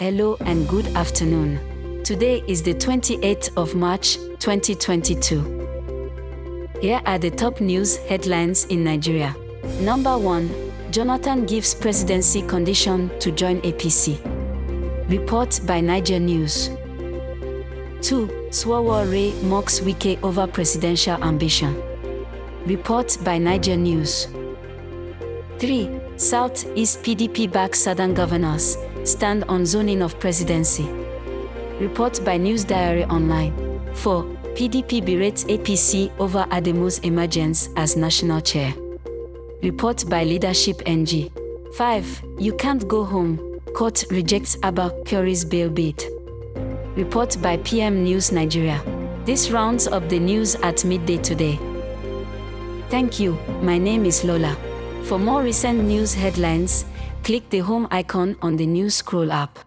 Hello and good afternoon. Today is the 28th of March, 2022. Here are the top news headlines in Nigeria. Number 1. Jonathan gives presidency condition to join APC. Report by Naija News. 2. Sowore mocks Wike over presidential ambition. Report by Naija News. 3. South East PDP back Southern governors stand on zoning of presidency. Report by News Diary Online. 4. PDP berates APC over Adamu's emergence as national chair. Report by Leadership NG. 5. You can't go home. Court rejects Abba Kyari's bail bid. Report by PM News Nigeria. This rounds up the news at midday today. Thank you. My name is Lola. For more recent news headlines, click the home icon on the News Scroll app.